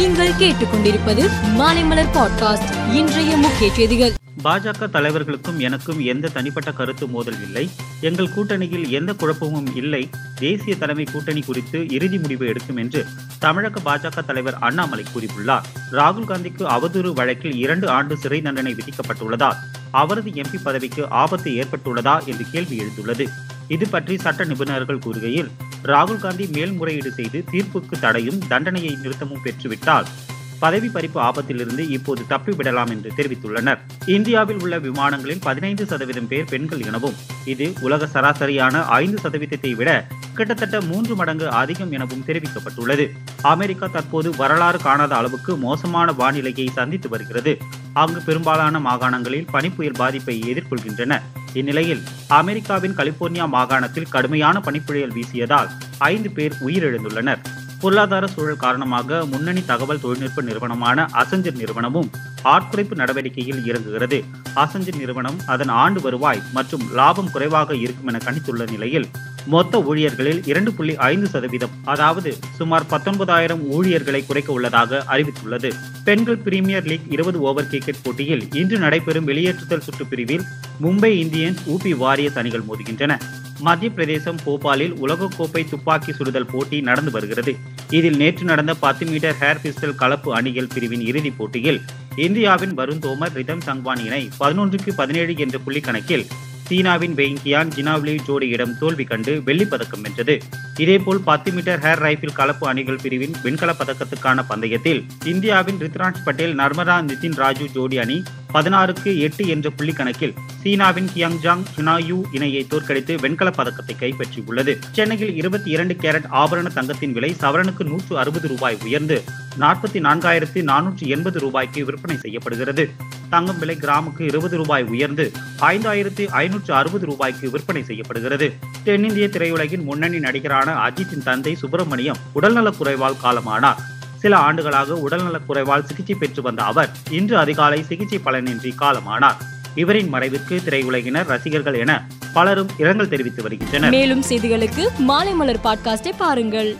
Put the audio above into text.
நீங்கள் கேட்டுக்கொண்டிருப்பது மாலைமலர் பாட்காஸ்ட் இன்றைய முக்கிய செய்திகள். பாஜக தலைவர்களுக்கும் எனக்கும் எந்த தனிப்பட்ட கருத்து மோதல் இல்லை. எங்கள் கூட்டணியில் எந்த குழப்பமும் இல்லை. தேசிய தலைமை கூட்டணி குறித்து இறுதி முடிவு எடுக்கும் என்று தமிழக பாஜக தலைவர் அண்ணாமலை கூறியுள்ளார். ராகுல் காந்திக்கு அவதூறு வழக்கில் இரண்டு ஆண்டு சிறை தண்டனை விதிக்கப்பட்டுள்ளதால் அவரது எம்பி பதவிக்கு ஆபத்து ஏற்பட்டுள்ளதா? என்று கேள்வி எழுந்துள்ளது. இது பற்றி சட்ட நிபுணர்கள் கூறுகையில் ராகுல் காந்தி மேல்முறையீடு செய்து தீர்ப்புக்கு தடையும் தண்டனையை நிறுத்தமும் பெற்றுவிட்டால் பதவி பறிப்பு ஆபத்திலிருந்து இப்போது தப்பிவிடலாம் என்று தெரிவித்துள்ளனர். இந்தியாவில் உள்ள விமானங்களில் பதினைந்து சதவீதம் பேர் பெண்கள் எனவும் இது உலக சராசரியான ஐந்து சதவீதத்தை விட கிட்டத்தட்ட மூன்று மடங்கு அதிகம் எனவும் தெரிவிக்கப்பட்டுள்ளது. அமெரிக்கா தற்போது வரலாறு காணாத அளவுக்கு மோசமான வானிலையை சந்தித்து வருகிறது. அங்கு பெரும்பாலான மாகாணங்களில் பனிப்புயல் பாதிப்பை எதிர்கொள்கின்றன. இந்நிலையில் அமெரிக்காவின் கலிபோர்னியா மாகாணத்தில் கடுமையான பனிப்புயல் வீசியதால் ஐந்து பேர் உயிரிழந்துள்ளனர். பொருளாதார சூழல் காரணமாக முன்னணி தகவல் தொழில்நுட்ப நிறுவனமான அசஞ்சர் நிறுவனமும் ஆட்குறைப்பு நடவடிக்கையில் இறங்குகிறது. அசஞ்சர் நிறுவனம் அதன் ஆண்டு வருவாய் மற்றும் லாபம் குறைவாக இருக்கும் என கணித்துள்ள நிலையில் மொத்த ஊழியர்களில் இரண்டு புள்ளி ஐந்து சதவீதம் அதாவது சுமார் பத்தொன்பதாயிரம் ஊழியர்களை குறைக்க உள்ளதாக அறிவித்துள்ளது. பெண்கள் பிரீமியர் லீக் இருபது ஓவர் கிரிக்கெட் போட்டியில் இன்று நடைபெறும் வெளியேற்றுதல் சுற்று பிரிவில் மும்பை இந்தியன்ஸ் ஊபி வாரியர்ஸ் அணிகள் மோதுகின்றன. மத்திய பிரதேசம் போபாலில் உலகக்கோப்பை துப்பாக்கி சுடுதல் போட்டி நடந்து வருகிறது. இதில் நேற்று நடந்த பத்து மீட்டர் ஹேர் பிஸ்டல் கலப்பு அணிகள் பிரிவின் இறுதிப் போட்டியில் இந்தியாவின் வருண் தோமர் ரிதம் சங்வான் இணை பதினொன்றுக்கு பதினேழு என்ற புள்ளி கணக்கில் சீனாவின் வெயிங்கியான் ஜினாவ்லி ஜோடியிடம் தோல்வி கண்டு வெள்ளிப் பதக்கம் வென்றது. இதேபோல் பத்து மீட்டர் ஹேர் ரைபிள் கலப்பு அணிகள் பிரிவின் வெண்கலப் பதக்கத்துக்கான பந்தயத்தில் இந்தியாவின் ரித்ராஜ் பட்டேல் நர்மதா நிதின் ராஜு ஜோடி அணி பதினாறுக்கு எட்டு என்ற புள்ளி கணக்கில் சீனாவின் கியாங்ஜாங் சுனாயூ இணையை தோற்கடித்து வெண்கலப் பதக்கத்தை கைப்பற்றியுள்ளது. சென்னையில் இருபத்தி இரண்டு கேரட் ஆபரண தங்கத்தின் விலை சவரனுக்கு நூற்று அறுபது ரூபாய் உயர்ந்து நாற்பத்தி நான்காயிரத்தி நானூற்றி எண்பது ரூபாய்க்கு விற்பனை செய்யப்படுகிறது. தங்கம் விலை கிராமுக்கு இருபது ரூபாய் உயர்ந்து ஐந்தாயிரத்தி ஐநூற்று அறுபது ரூபாய்க்கு விற்பனை செய்யப்படுகிறது. தென்னிந்திய திரையுலகின் முன்னணி நடிகரான அஜித்தின் தந்தை சுப்பிரமணியம் உடல்நலக் குறைவால் காலமானார். சில ஆண்டுகளாக உடல்நலக் குறைவால் சிகிச்சை பெற்று வந்த அவர் இன்று அதிகாலை சிகிச்சை பலனின்றி காலமானார். இவரின் மறைவிற்கு திரையுலகினர் ரசிகர்கள் என பலரும் இரங்கல் தெரிவித்து வருகின்றனர். மேலும் செய்திகளுக்கு மாலை மலர் பாட்காஸ்டை பாருங்கள்.